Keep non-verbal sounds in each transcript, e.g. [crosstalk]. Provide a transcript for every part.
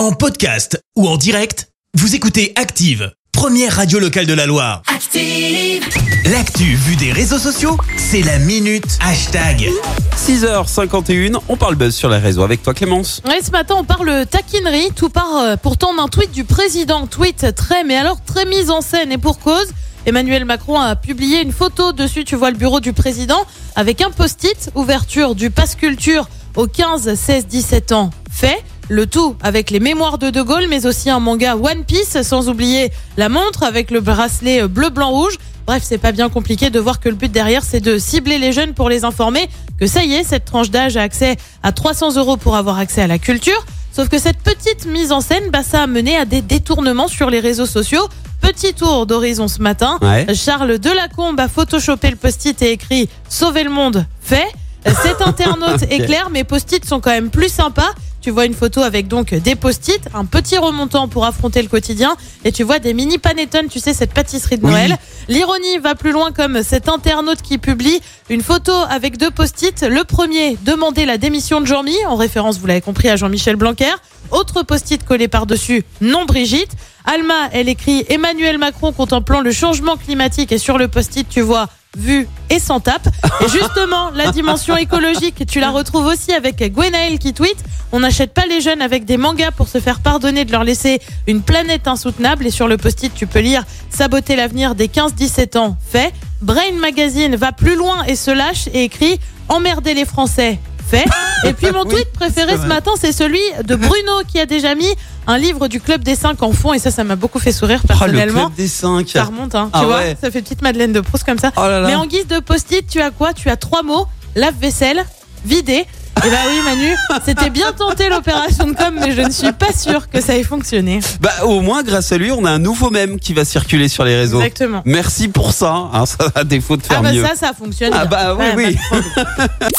En podcast ou en direct, vous écoutez Active, première radio locale de la Loire. Active. L'actu vue des réseaux sociaux, c'est la minute hashtag. 6h51, on parle buzz sur les réseaux avec toi Clémence. Ouais, ce matin, on parle taquinerie. Tout part euh, pourtant d'un tweet du président. Tweet très, mais alors très mise en scène et pour cause. Emmanuel Macron a publié une photo. Dessus, tu vois le bureau du président avec un post-it. Ouverture du passe culture aux 15, 16, 17 ans. Fait. Le tout avec les mémoires de De Gaulle, mais aussi un manga One Piece, sans oublier la montre avec le bracelet bleu, blanc, rouge. Bref, c'est pas bien compliqué de voir que le but derrière, c'est de cibler les jeunes pour les informer que ça y est, cette tranche d'âge a accès à 300 euros pour avoir accès à la culture. Sauf que cette petite mise en scène, bah, ça a mené à des détournements sur les réseaux sociaux. Petit tour d'horizon ce matin. Ouais. Charles Delacombe a photoshopé le post-it et écrit Sauver le monde, fait. Cet [laughs] internaute est clair, mais post-it sont quand même plus sympas. Tu vois une photo avec donc des post-it, un petit remontant pour affronter le quotidien, et tu vois des mini panettone, tu sais cette pâtisserie de Oui. Noël. L'ironie va plus loin comme cet internaute qui publie une photo avec deux post-it. Le premier, demander la démission de Jean-Mi, en référence, vous l'avez compris, à Jean-Michel Blanquer. Autre post-it collé par-dessus, non Brigitte. Alma, elle écrit Emmanuel Macron contemplant le changement climatique et sur le post-it, tu vois vu et sans tape. Et justement, la dimension écologique, tu la retrouves aussi avec Gwenaël qui tweet On n'achète pas les jeunes avec des mangas pour se faire pardonner de leur laisser une planète insoutenable. Et sur le post-it, tu peux lire Saboter l'avenir des 15-17 ans, fait. Brain Magazine va plus loin et se lâche et écrit Emmerder les Français, fait. Et puis mon Oui, tweet préféré ce matin, c'est celui de Bruno qui a déjà mis un livre du Club des 5 en fond. Et ça, ça m'a beaucoup fait sourire Oh, le personnellement. club des 5. Ça remonte, hein, Ah tu vois, ouais. ça fait petite Madeleine de Proust comme ça. Oh là là. Mais en guise de post-it, tu as quoi? Tu as trois mots lave-vaisselle, vider. Et bah oui, Manu, c'était bien tenté l'opération de com, mais je ne suis pas sûre que ça ait fonctionné. Bah au moins grâce à lui, on a un nouveau mème qui va circuler sur les réseaux. Exactement. Merci pour ça, hein, ça à défaut de faire Ah bah mieux. ça, ça fonctionne. Ah bien. bah oui, Ouais, oui.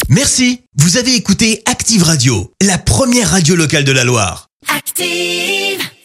Merci, [laughs] vous avez écouté Active Radio, la première radio locale de la Loire. Active.